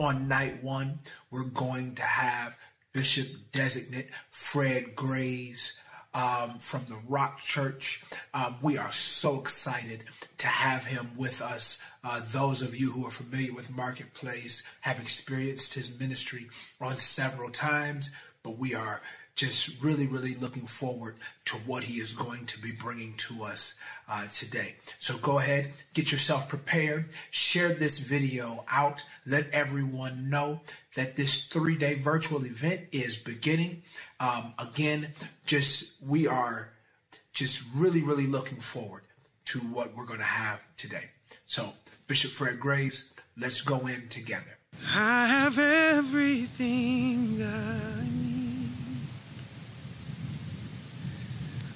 On night one, we're going to have Bishop Designate Fred Graves um, from the Rock Church. Um, we are so excited to have him with us. Uh, those of you who are familiar with Marketplace have experienced his ministry on several times, but we are just really, really looking forward to what he is going to be bringing to us uh, today. So go ahead, get yourself prepared, share this video out, let everyone know that this three day virtual event is beginning. Um, again, just we are just really, really looking forward to what we're going to have today. So, Bishop Fred Graves, let's go in together. I have everything I need.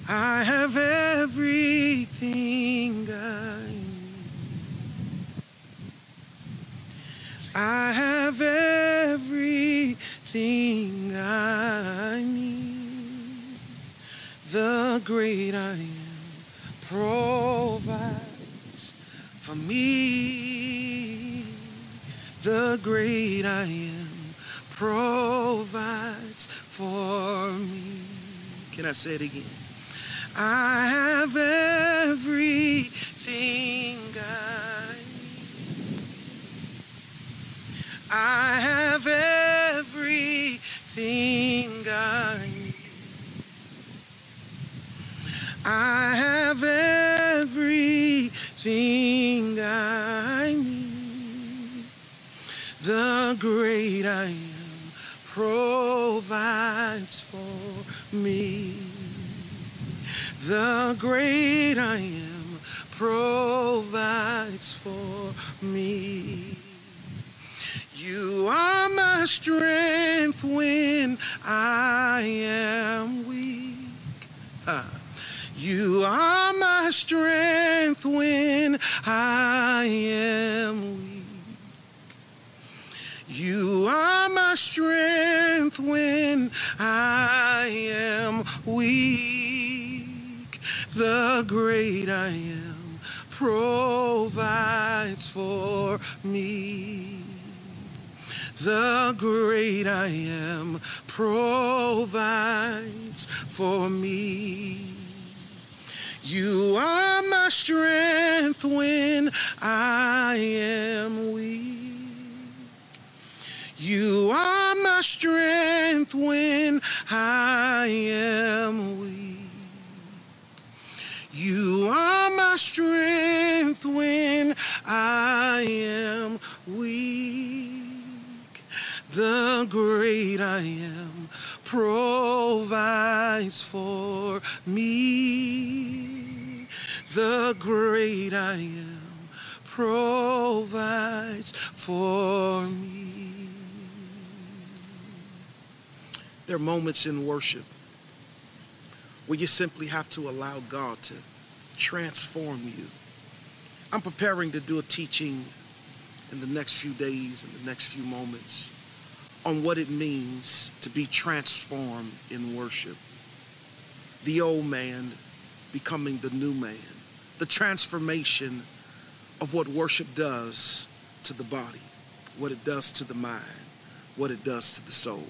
I have everything I need. I have everything I need. The great I am provides for me. The great I am provides for me. Can I say it again? I have everything I need. I have everything I need. I have everything I need. The great I am provides for me. The great I am provides for me. You are my strength when I am weak. Huh. You are my strength when I am weak. You are my strength when I am weak. The great I am provides for me. The great I am provides for me. You are my strength when I am weak. You are my strength when I am weak. You are my strength when I am weak. The great I am provides for me. The great I am provides for me. There are moments in worship where you simply have to allow God to transform you. I'm preparing to do a teaching in the next few days, in the next few moments, on what it means to be transformed in worship. The old man becoming the new man, the transformation of what worship does to the body, what it does to the mind, what it does to the soul.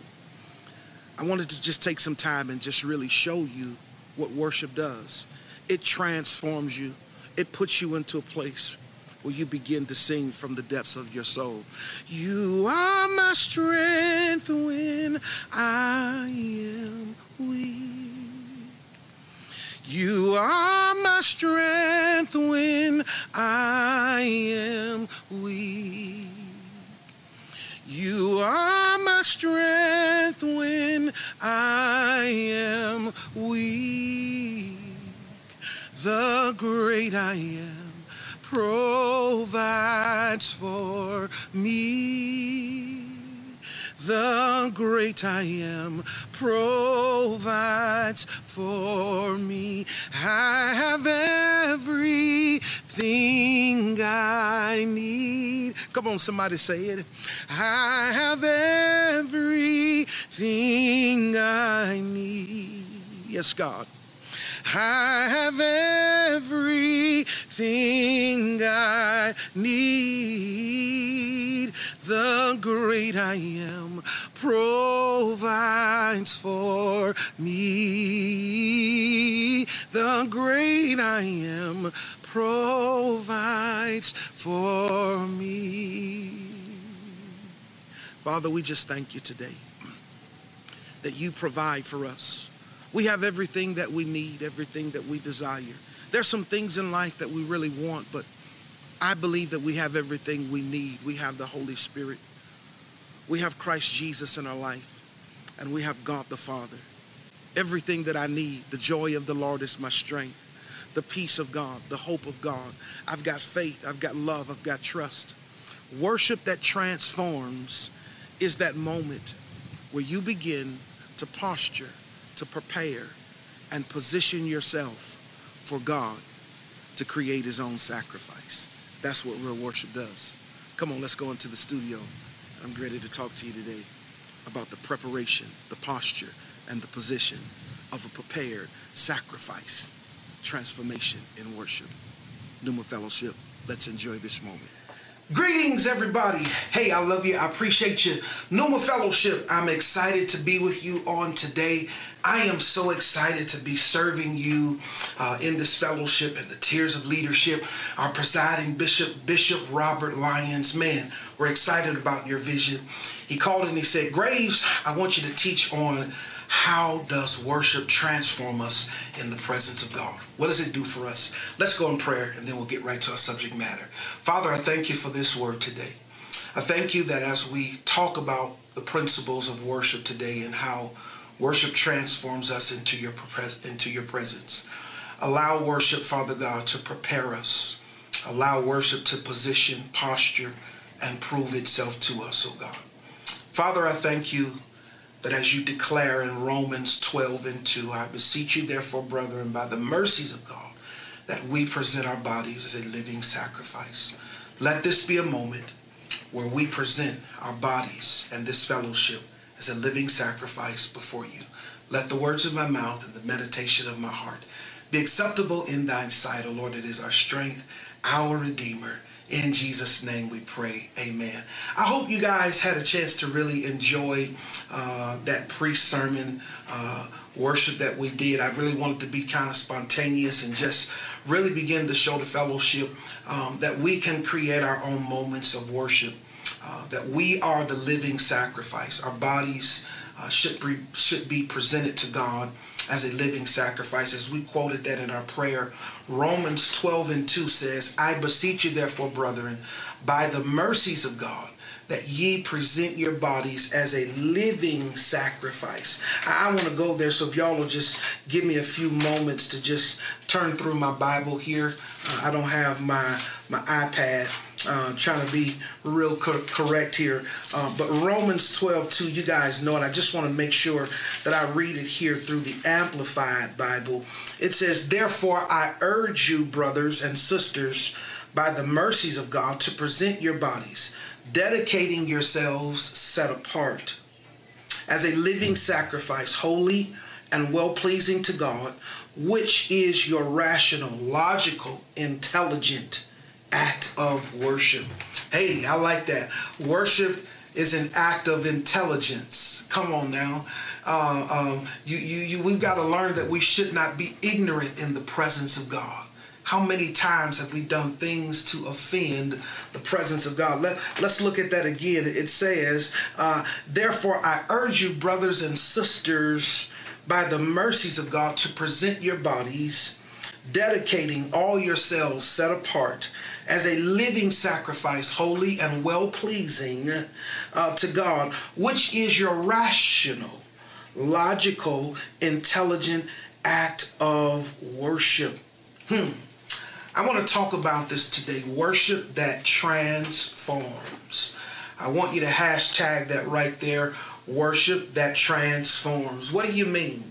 I wanted to just take some time and just really show you what worship does. It transforms you, it puts you into a place where you begin to sing from the depths of your soul. You are my strength when I am weak. You are my strength when I am weak. I am provides for me. The great I am provides for me. I have everything I need. Come on, somebody say it. I have everything I need. Yes, God. I have everything I need. the great I am provides for me. The great I am provides for me. Father, we just thank you today that you provide for us. We have everything that we need, everything that we desire. There's some things in life that we really want, but I believe that we have everything we need. We have the Holy Spirit. We have Christ Jesus in our life, and we have God the Father. Everything that I need, the joy of the Lord is my strength, the peace of God, the hope of God. I've got faith, I've got love, I've got trust. Worship that transforms is that moment where you begin to posture, to prepare, and position yourself for God to create his own sacrifice. That's what real worship does. Come on, let's go into the studio. I'm ready to talk to you today about the preparation, the posture, and the position of a prepared sacrifice, transformation in worship. Pneuma Fellowship, let's enjoy this moment. Greetings, everybody. Hey, I love you. I appreciate you. Pneuma Fellowship, I'm excited to be with you on today. I am so excited to be serving you uh, in this fellowship and the Tiers of Leadership. Our presiding bishop, Bishop Robert Lyons, man, we're excited about your vision. He called and he said, Graves, I want you to teach on how does worship transform us in the presence of God? What does it do for us? Let's go in prayer and then we'll get right to our subject matter. Father, I thank you for this word today. I thank you that as we talk about the principles of worship today and how worship transforms us into your, into your presence, allow worship, Father God, to prepare us. Allow worship to position, posture, and prove itself to us, oh God. Father, I thank you that as you declare in Romans 12 and 2, I beseech you, therefore, brethren, by the mercies of God, that we present our bodies as a living sacrifice. Let this be a moment where we present our bodies and this fellowship as a living sacrifice before you. Let the words of my mouth and the meditation of my heart be acceptable in thine sight, O Lord. It is our strength, our Redeemer. In Jesus' name we pray. Amen. I hope you guys had a chance to really enjoy uh, that pre sermon uh, worship that we did. I really wanted to be kind of spontaneous and just really begin to show the fellowship um, that we can create our own moments of worship, uh, that we are the living sacrifice. Our bodies uh, should, be, should be presented to God as a living sacrifice. As we quoted that in our prayer, Romans 12 and 2 says, I beseech you, therefore, brethren, by the mercies of God, that ye present your bodies as a living sacrifice. I, want to go there, so if y'all will just give me a few moments to just turn through my Bible here. Uh, I don't have my my iPad uh, trying to be real co- correct here. Uh, but Romans 12, 2, you guys know it. I just want to make sure that I read it here through the Amplified Bible. It says, Therefore, I urge you, brothers and sisters, by the mercies of God, to present your bodies, dedicating yourselves set apart as a living sacrifice, holy and well pleasing to God, which is your rational, logical, intelligent, act of worship. Hey, I like that. Worship is an act of intelligence. Come on now. Uh, um, you, you, you, we've got to learn that we should not be ignorant in the presence of God. How many times have we done things to offend the presence of God? Let, let's look at that again. It says, uh, Therefore, I urge you, brothers and sisters, by the mercies of God, to present your bodies, dedicating all yourselves set apart as a living sacrifice, holy and well pleasing uh, to God, which is your rational, logical, intelligent act of worship. Hmm. I want to talk about this today worship that transforms. I want you to hashtag that right there worship that transforms. What do you mean?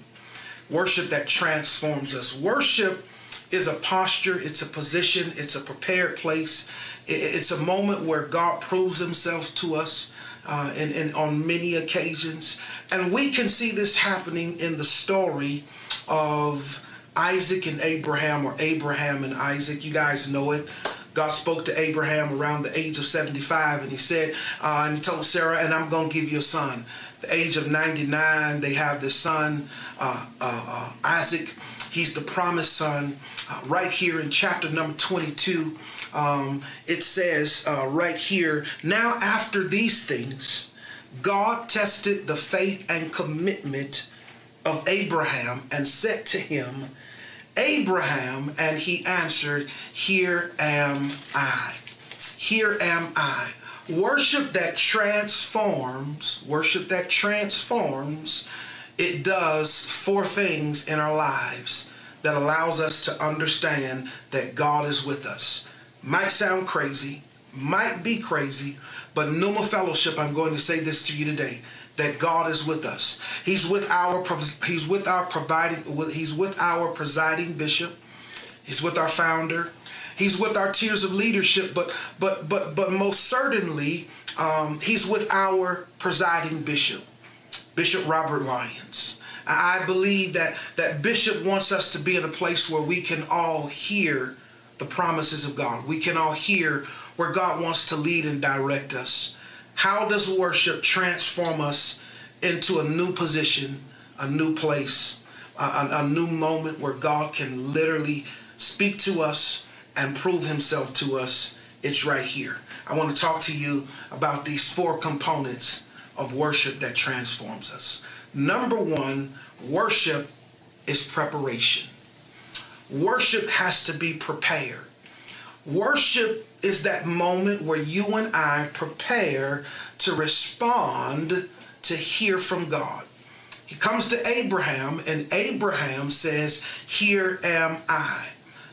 Worship that transforms us. Worship is a posture, it's a position, it's a prepared place. It's a moment where God proves himself to us uh, and, and on many occasions. And we can see this happening in the story of Isaac and Abraham, or Abraham and Isaac. You guys know it. God spoke to Abraham around the age of 75, and he said, uh, and he told Sarah, and I'm going to give you a son. The age of 99, they have this son, uh, uh, uh, Isaac. He's the promised son. Uh, right here in chapter number 22, um, it says uh, right here, now after these things, God tested the faith and commitment of Abraham and said to him, Abraham, and he answered, Here am I. Here am I. Worship that transforms, worship that transforms, it does four things in our lives that allows us to understand that God is with us. Might sound crazy, might be crazy, but Pneuma Fellowship, I'm going to say this to you today that God is with us. He's with our he's with our providing he's with our presiding bishop. He's with our founder. He's with our tiers of leadership, but but but but most certainly um, he's with our presiding bishop, Bishop Robert Lyons. I believe that that Bishop wants us to be in a place where we can all hear the promises of God. We can all hear where God wants to lead and direct us. How does worship transform us into a new position, a new place, a, a, new moment where God can literally speak to us and prove himself to us? It's right here. I want to talk to you about these four components of worship that transforms us. Number one, worship is preparation. Worship has to be prepared. Worship is that moment where you and I prepare to respond to hear from God. He comes to Abraham, and Abraham says, Here am I.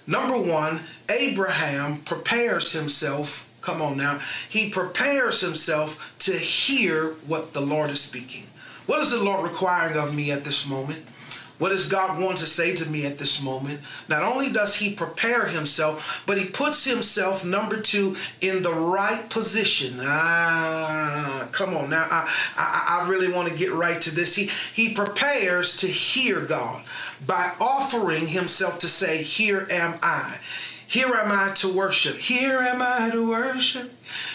Number one, Abraham prepares himself. Come on now. He prepares himself to hear what the Lord is speaking. What is the Lord requiring of me at this moment? What does God want to say to me at this moment? Not only does he prepare himself, but he puts himself, number two, in the right position. Ah, come on now. I, I, I really want to get right to this. He, he prepares to hear God by offering himself to say, Here am I. Here am I to worship. Here am I to worship.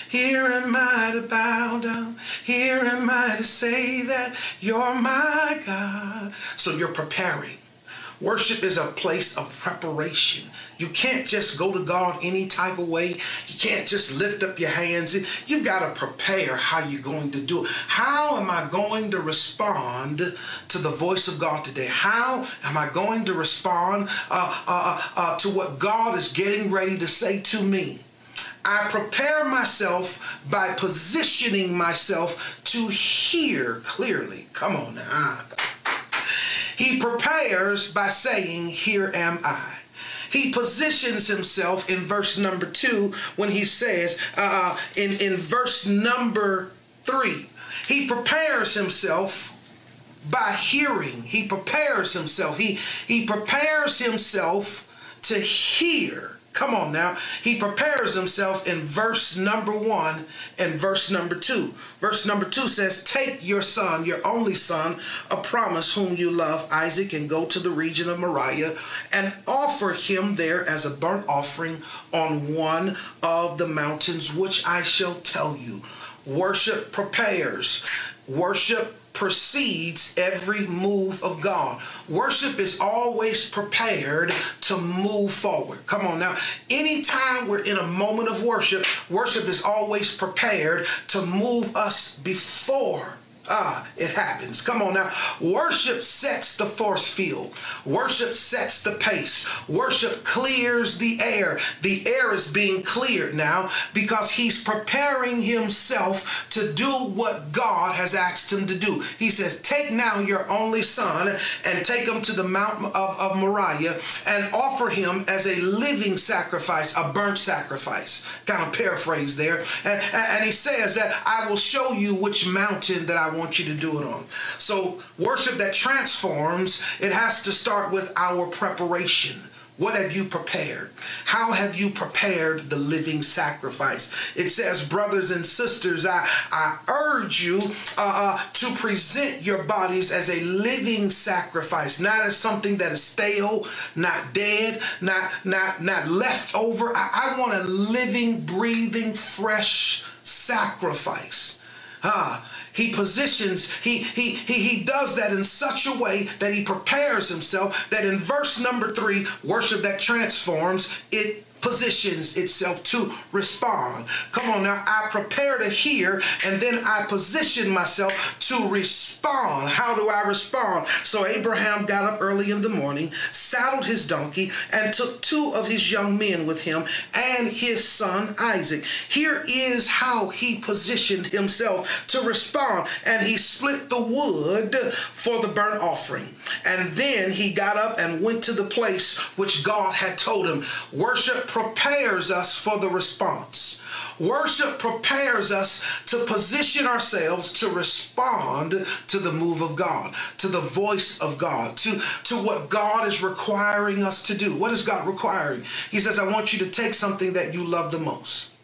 Here am I to bow down. Here am I to say that you're my God. So you're preparing. Worship is a place of preparation. You can't just go to God any type of way. You can't just lift up your hands. You've got to prepare how you're going to do it. How am I going to respond to the voice of God today? How am I going to respond uh, uh, uh, to what God is getting ready to say to me? I prepare myself by positioning myself to hear clearly. Come on now. He prepares by saying, Here am I. He positions himself in verse number two when he says, uh, in, in verse number three, he prepares himself by hearing. He prepares himself. He, he prepares himself to hear Come on now. He prepares himself in verse number one and verse number two. Verse number two says, Take your son, your only son, a promise whom you love, Isaac, and go to the region of Moriah and offer him there as a burnt offering on one of the mountains which I shall tell you. Worship prepares. Worship precedes every move of God. Worship is always prepared to move forward. Come on now. Anytime we're in a moment of worship, worship is always prepared to move us before Ah, it happens. Come on now. Worship sets the force field. Worship sets the pace. Worship clears the air. The air is being cleared now because he's preparing himself to do what God has asked him to do. He says, Take now your only son and take him to the Mount of, of Moriah and offer him as a living sacrifice, a burnt sacrifice. Kind of paraphrase there. And, and he says that I will show you which mountain that I want you to do it on. So, worship that transforms, it has to start with our preparation. What have you prepared? How have you prepared the living sacrifice? It says, brothers and sisters, I, I urge you uh, uh, to present your bodies as a living sacrifice, not as something that is stale, not dead, not not not left over. I, I want a living, breathing, fresh sacrifice. Ah, he positions, he, he, he, he does that in such a way that he prepares himself that in verse number three, worship that transforms, it positions itself to respond. Come on now, I prepare to hear and then I position myself to respond. How do I respond? So Abraham got up early in the morning, saddled his donkey, and took two of his young men with him and his son Isaac. Here is how he positioned himself to respond. And he split the wood for the burnt offering. And then he got up and went to the place which God had told him. Worship prepares us for the response. Worship prepares us to position ourselves to respond to the move of God, to the voice of God, to, to what God is requiring us to do. What is God requiring? He says, I want you to take something that you love the most.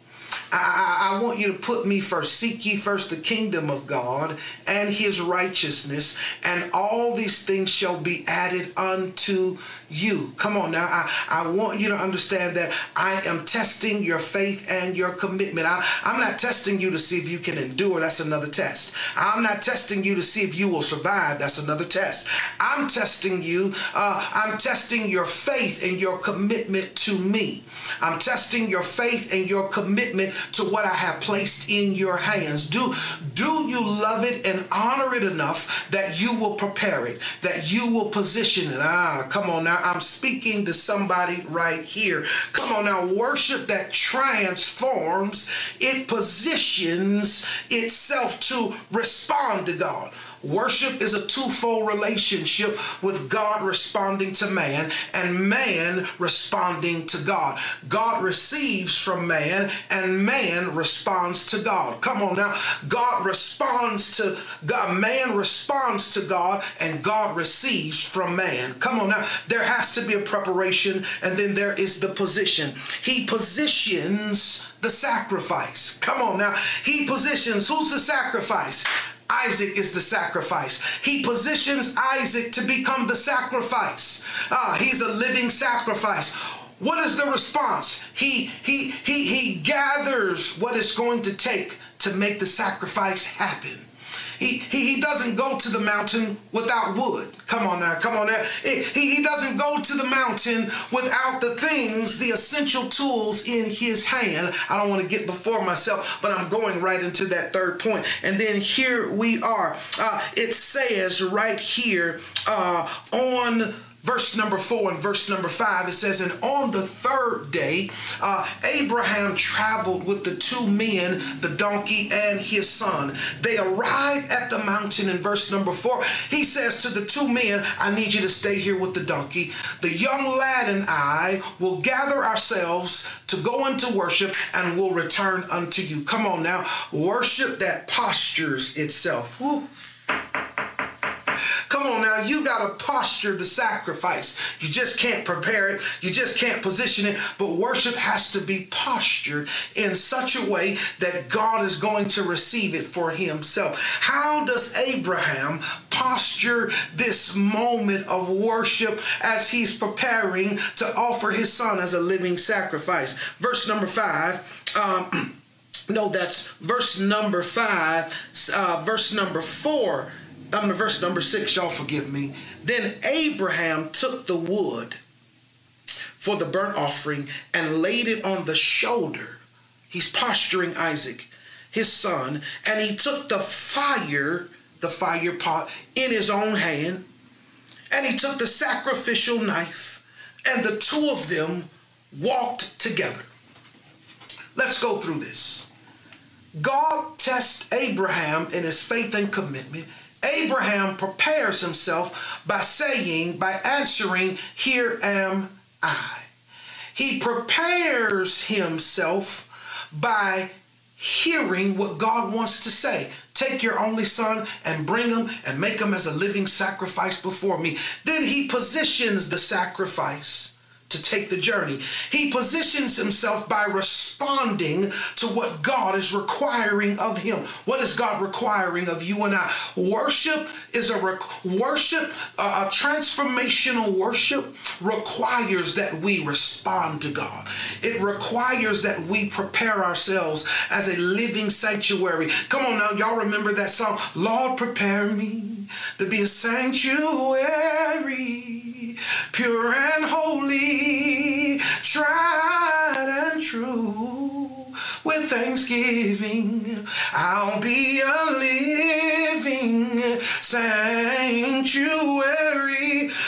I, I, want you to put me first. Seek ye first the kingdom of God and his righteousness, and all these things shall be added unto you. Come on now. I, I want you to understand that I am testing your faith and your commitment. I, I'm not testing you to see if you can endure. That's another test. I'm not testing you to see if you will survive. That's another test. I'm testing you. Uh, I'm testing your faith and your commitment to me. I'm testing your faith and your commitment to what I have placed in your hands. Do, do you love it and honor it enough that you will prepare it, that you will position it? Ah, come on now. I'm speaking to somebody right here. Come on now. Worship that transforms, it positions itself to respond to God. Worship is a twofold relationship with God responding to man and man responding to God. God receives from man and man responds to God. Come on now. God responds to God. Man responds to God and God receives from man. Come on now. There has to be a preparation and then there is the position. He positions the sacrifice. Come on now. He positions who's the sacrifice? Isaac is the sacrifice. He positions Isaac to become the sacrifice. Ah, he's a living sacrifice. What is the response? He he he he gathers what it's going to take to make the sacrifice happen. He, he, doesn't go to the mountain without wood. Come on now, come on now. He, he doesn't go to the mountain without the things, the essential tools in his hand. I don't want to get before myself, but I'm going right into that third point. And then here we are. Uh, it says right here uh, on verse number four and verse number five, it says, And on the third day, uh, Abraham traveled with the two men, the donkey and his son. They arrived at the mountain in verse number four. He says to the two men, I need you to stay here with the donkey. The young lad and I will gather ourselves to go into worship and will return unto you. Come on now, worship that postures itself. Woo. Come on now, you got to posture the sacrifice. You just can't prepare it, you just can't position it, but worship has to be postured in such a way that God is going to receive it for himself. How does Abraham posture this moment of worship as he's preparing to offer his son as a living sacrifice? Verse number five. Um, no, that's verse number five, uh, verse number four I'm in verse number six, y'all forgive me. Then Abraham took the wood for the burnt offering and laid it on the shoulder. He's posturing Isaac, his son, and he took the fire, the fire pot, in his own hand, and he took the sacrificial knife, and the two of them walked together. Let's go through this. God tests Abraham in his faith and commitment Abraham prepares himself by saying, by answering, Here am I. He prepares himself by hearing what God wants to say. Take your only son and bring him and make him as a living sacrifice before me. Then he positions the sacrifice to take the journey. He positions himself by responding to what God is requiring of him. What is God requiring of you and I? Worship is a rec- worship, a transformational worship requires that we respond to God. It requires that we prepare ourselves as a living sanctuary. Come on now, y'all remember that song? Lord, prepare me to be a sanctuary, pure and holy, tried and true. With thanksgiving, I'll be a living sanctuary,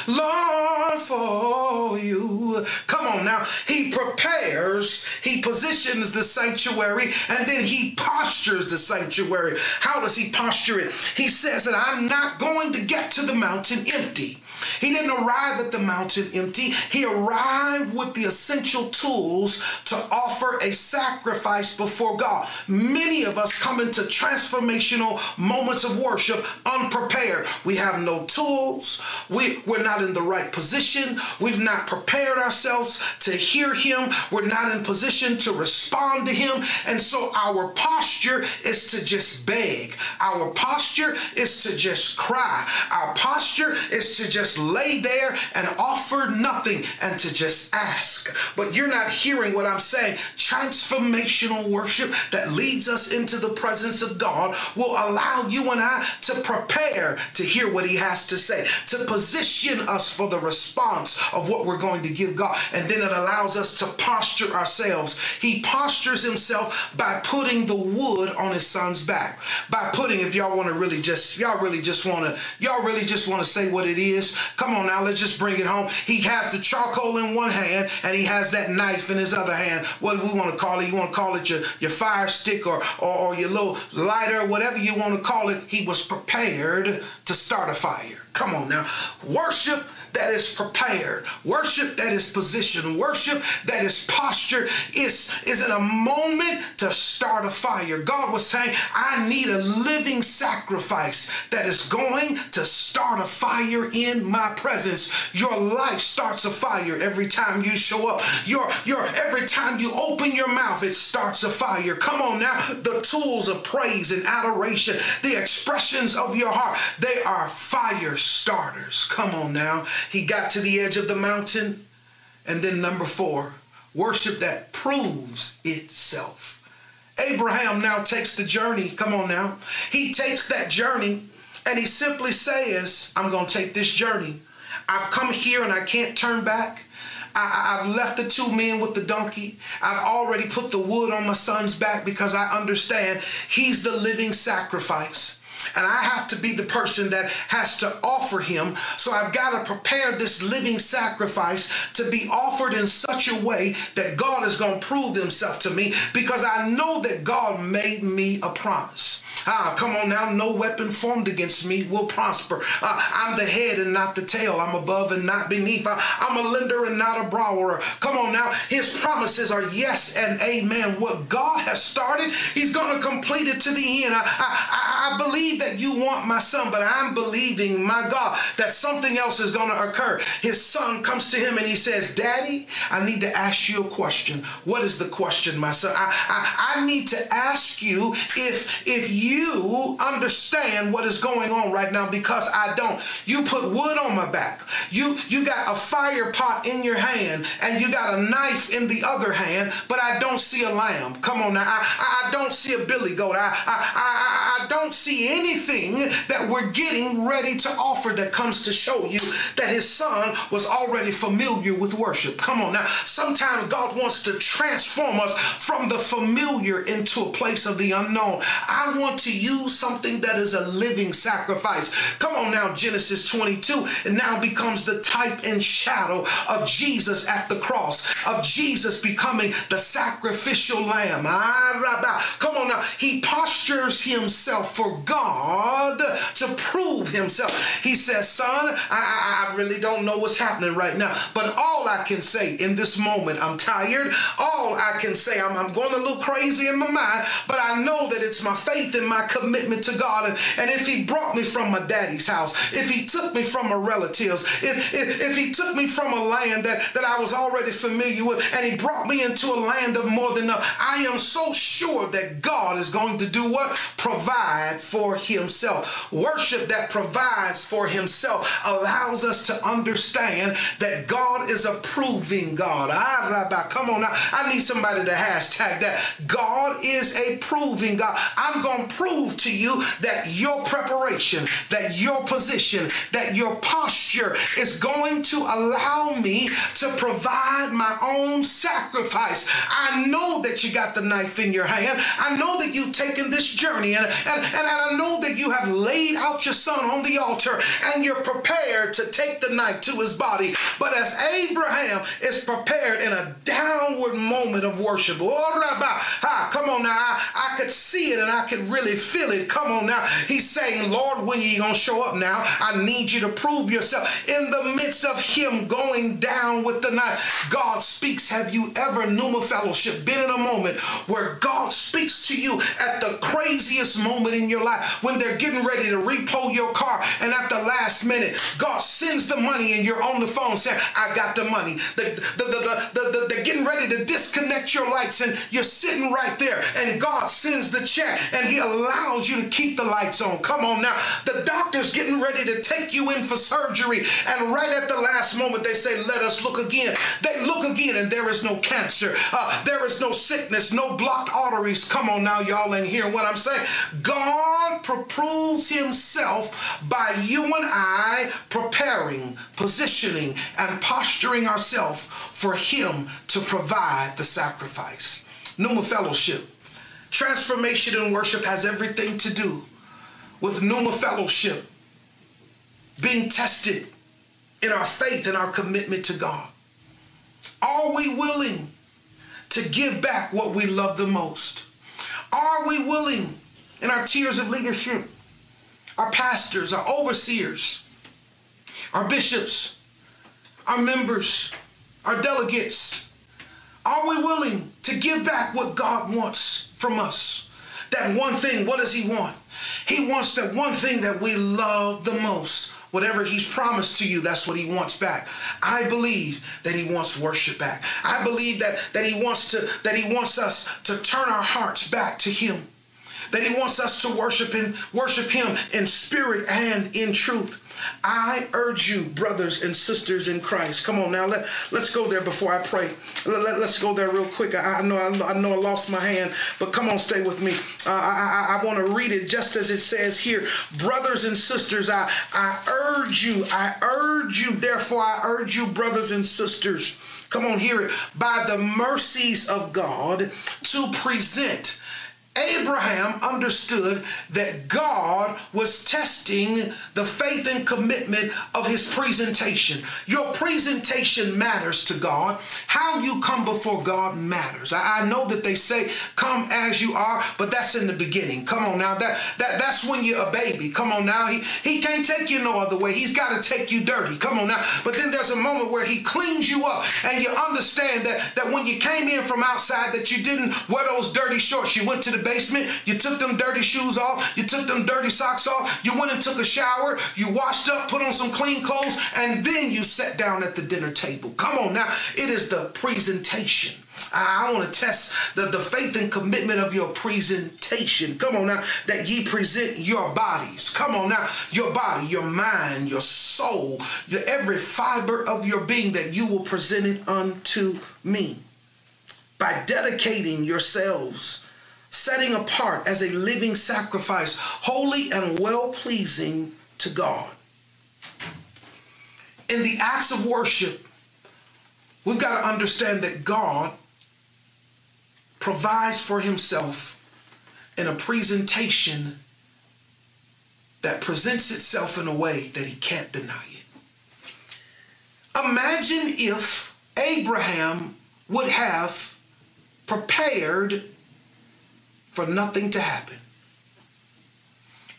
Lord, for you. Come on now. He prepares, he positions the sanctuary, and then he postures the sanctuary. How does he posture it? He says that I'm not going to get to the mountain empty. He didn't arrive at the mountain empty. He arrived with the essential tools to offer a sacrifice before God. Many of us come into transformational moments of worship unprepared. We have no tools. We, we're not in the right position. We've not prepared ourselves to hear Him. We're not in position to respond to Him. And so our posture is to just beg. Our posture is to just cry. Our posture is to just lay there and offer nothing and to just ask. But you're not hearing what I'm saying. Transformational worship that leads us into the presence of God will allow you and I to prepare to hear what He has to say, to position us for the response of what we're going to give God. And then it allows us to posture ourselves. He postures Himself by putting the wood on His son's back. By putting, if y'all want to really just, y'all really just want to, y'all really just want to say what it is, Come on now, let's just bring it home. He has the charcoal in one hand and he has that knife in his other hand. What do we want to call it? You want to call it your, your fire stick or, or, or your little lighter, whatever you want to call it. He was prepared to start a fire. Come on now. Worship that is prepared, worship that is positioned, worship that is postured is, is in a moment to start a fire. God was saying, I need a living sacrifice that is going to start a fire in my presence. Your life starts a fire every time you show up. Your, your every time you open your mouth, it starts a fire. Come on now. The tools of praise and adoration, the expressions of your heart, they are fire starters. Come on now. He got to the edge of the mountain. And then number four, worship that proves itself. Abraham now takes the journey. Come on now. He takes that journey and he simply says, I'm going to take this journey. I've come here and I can't turn back. I, have left the two men with the donkey. I've already put the wood on my son's back because I understand he's the living sacrifice and I have to be the person that has to offer him. So I've got to prepare this living sacrifice to be offered in such a way that God is going to prove himself to me because I know that God made me a promise. Ah, come on now. No weapon formed against me will prosper. Ah, I'm the head and not the tail. I'm above and not beneath. Ah, I'm a lender and not a borrower. Come on now. His promises are yes and amen. What God has started, He's going to complete it to the end. I, I, I believe that you want my son, but I'm believing, my God, that something else is going to occur. His son comes to him and he says, Daddy, I need to ask you a question. What is the question, my son? I, I, I need to ask you if if you you understand what is going on right now because I don't. You put wood on my back. You you got a fire pot in your hand and you got a knife in the other hand, but I don't see a lamb. Come on now. I, I don't see a billy goat. I, I, I, I don't see anything that we're getting ready to offer that comes to show you that his son was already familiar with worship. Come on now. Sometimes God wants to transform us from the familiar into a place of the unknown. I want to use something that is a living sacrifice. Come on now, Genesis 22. It now becomes the type and shadow of Jesus at the cross, of Jesus becoming the sacrificial lamb. Ah, Come on now. He postures himself for God to prove himself. He says, Son, I, I really don't know what's happening right now, but all I can say in this moment, I'm tired. All all I can say. I'm, I'm going a little crazy in my mind, but I know that it's my faith and my commitment to God. And, and if He brought me from my daddy's house, if He took me from my relatives, if, if, if He took me from a land that, that I was already familiar with, and He brought me into a land of more than enough, I am so sure that God is going to do what? Provide for Himself. Worship that provides for Himself allows us to understand that God is a proving God. Ah, come on now. I need somebody to hashtag that. God is a proving God. I'm going to prove to you that your preparation, that your position, that your posture is going to allow me to provide my own sacrifice. I know that you got the knife in your hand. I know that you've taken this journey and, and, and I know that you have laid out your son on the altar and you're prepared to take the knife to his body. But as Abraham is prepared in a downward moment of worship, oh, Rabbi, come on now, I, I could see it and I could really feel it. Come on now. He's saying, Lord, when you going to show up now? I need you to prove yourself. In the midst of him going down with the knife, God speaks. Have you ever, Pneuma Fellowship, been in a moment where God speaks to you at the craziest moment in your life when they're getting ready to repo your car and at the last minute, God sends the money and you're on the phone saying, I got the money. The, the, the, the, they're getting ready to disconnect your lights and you're sitting right there and God sends the check and he allows you to keep the lights on. Come on now. The doctor's getting ready to take you in for surgery and right at the last moment they say, let us look again. They look again and there is no cancer. Uh, there is no sickness, no blocked arteries. Come on now, y'all ain't hearing what I'm saying. God proves himself by you and I preparing, positioning, and posturing ourselves for him to provide the sacrifice. Pneuma Fellowship. Transformation in worship has everything to do with Pneuma Fellowship being tested in our faith and our commitment to God. Are we willing to give back what we love the most? Are we willing in our tiers of leadership, our pastors, our overseers, our bishops, our members, our delegates, are we willing to give back what God wants from us? That one thing, what does He want? He wants that one thing that we love the most. Whatever he's promised to you, that's what he wants back. I believe that he wants worship back. I believe that, that he wants to that he wants us to turn our hearts back to him. That he wants us to worship him, worship him in spirit and in truth. I urge you, brothers and sisters in Christ. Come on now, let, let's go there before I pray. Let, let, us go there real quick. I, I, know I, I know I lost my hand, but come on, stay with me. Uh, I, I, I want to read it just as it says here. Brothers and sisters, I, I urge you, I urge you, therefore I urge you, brothers and sisters. Come on, hear it. By the mercies of God to present Abraham understood that God was testing the faith and commitment of his presentation. Your presentation matters to God. How you come before God matters. I, know that they say, come as you are, but that's in the beginning. Come on now. That, that That's when you're a baby. Come on now. He, he can't take you no other way. He's got to take you dirty. Come on now. But then there's a moment where he cleans you up and you understand that, that when you came in from outside that you didn't wear those dirty shorts. You went to the basement, you took them dirty shoes off, you took them dirty socks off, you went and took a shower, you washed up, put on some clean clothes, and then you sat down at the dinner table. Come on now, it is the presentation. I want to test the, the faith and commitment of your presentation. Come on now, that ye present your bodies. Come on now, your body, your mind, your soul, your every fiber of your being that you will present it unto me. By dedicating yourselves setting apart as a living sacrifice, holy and well pleasing to God. In the acts of worship, we've got to understand that God provides for himself in a presentation that presents itself in a way that he can't deny it. Imagine if Abraham would have prepared for nothing to happen.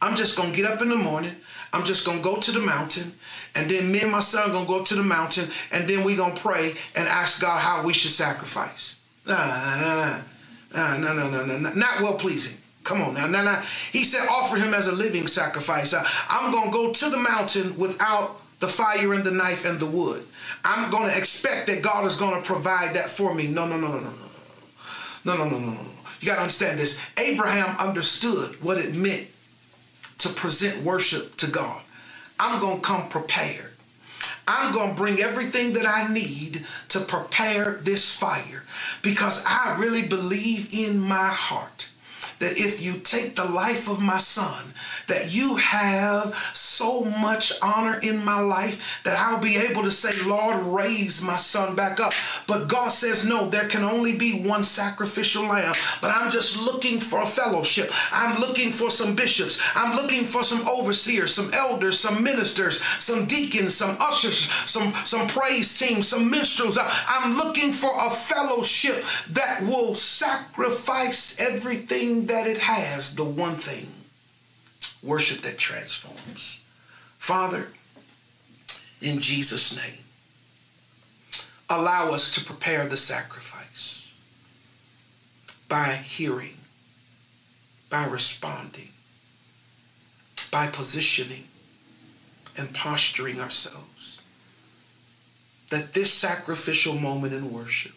I'm just going to get up in the morning. I'm just going to go to the mountain. And then me and my son going to go to the mountain. And then we going to pray and ask God how we should sacrifice. Ah, ah, no, no, no, no, no, not well pleasing. Come on now, now, now. He said, offer him as a living sacrifice. Uh, I'm going to go to the mountain without the fire and the knife and the wood. I'm going to expect that God is going to provide that for me. No, no, no, no, no, no. No, no, no, no, no. You got to understand this. Abraham understood what it meant to present worship to God. I'm going to come prepared. I'm going to bring everything that I need to prepare this fire because I really believe in my heart that if you take the life of my son, that you have so much honor in my life that I'll be able to say, Lord, raise my son back up. But God says, no, there can only be one sacrificial lamb. But I'm just looking for a fellowship. I'm looking for some bishops. I'm looking for some overseers, some elders, some ministers, some deacons, some ushers, some, some praise teams, some minstrels. I'm looking for a fellowship that will sacrifice everything that it has, the one thing worship that transforms. Father, in Jesus' name, allow us to prepare the sacrifice by hearing, by responding, by positioning and posturing ourselves. That this sacrificial moment in worship,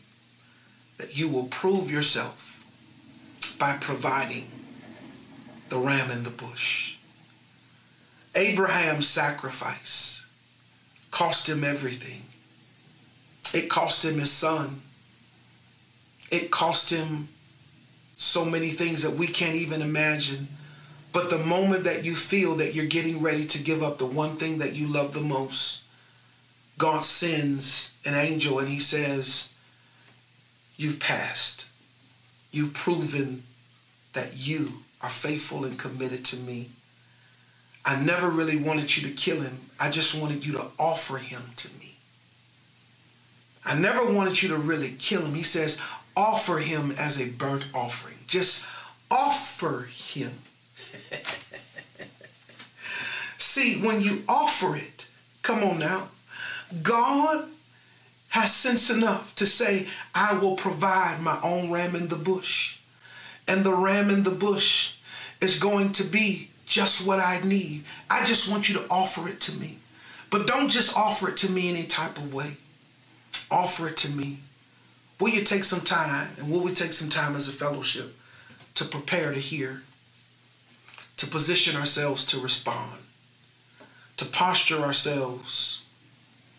that you will prove yourself by providing the ram in the bush. Abraham's sacrifice cost him everything. It cost him his son. It cost him so many things that we can't even imagine. But the moment that you feel that you're getting ready to give up the one thing that you love the most, God sends an angel and he says, You've passed. You've proven that you are faithful and committed to me. I never really wanted you to kill him. I just wanted you to offer him to me. I never wanted you to really kill him. He says, offer him as a burnt offering. Just offer him. See, when you offer it, come on now, God has sense enough to say, I will provide my own ram in the bush and the ram in the bush is going to be just what I need. I just want you to offer it to me. But don't just offer it to me any type of way. Offer it to me. Will you take some time, and will we take some time as a fellowship to prepare to hear, to position ourselves to respond, to posture ourselves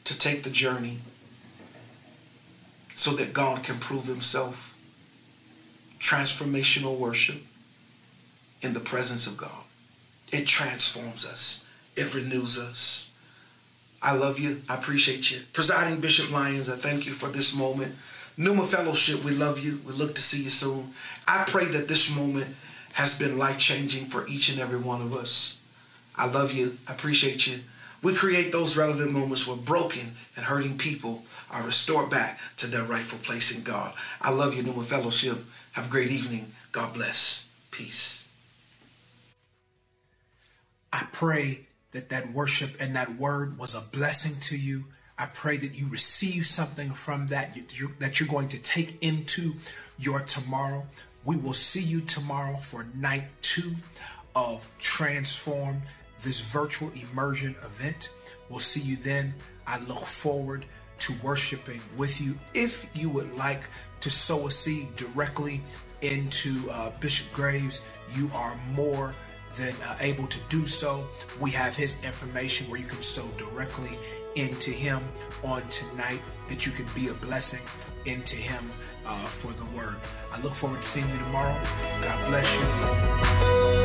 to take the journey so that God can prove himself transformational worship in the presence of God. It transforms us, it renews us. I love you. I appreciate you. Presiding Bishop Lyons, I thank you for this moment. Pneuma Fellowship, we love you. We look to see you soon. I pray that this moment has been life changing for each and every one of us. I love you. I appreciate you. We create those relevant moments where broken and hurting people are restored back to their rightful place in God. I love you, Pneuma Fellowship. Have a great evening. God bless. Peace. I pray that that worship and that word was a blessing to you. I pray that you receive something from that that you're going to take into your tomorrow. We will see you tomorrow for night two of Transform, this virtual immersion event. We'll see you then. I look forward to worshiping with you. If you would like to sow a seed directly into uh, Bishop Graves, you are more than uh, able to do so. We have his information where you can sow directly into him on tonight, that you can be a blessing into him uh, for the word. I look forward to seeing you tomorrow. God bless you.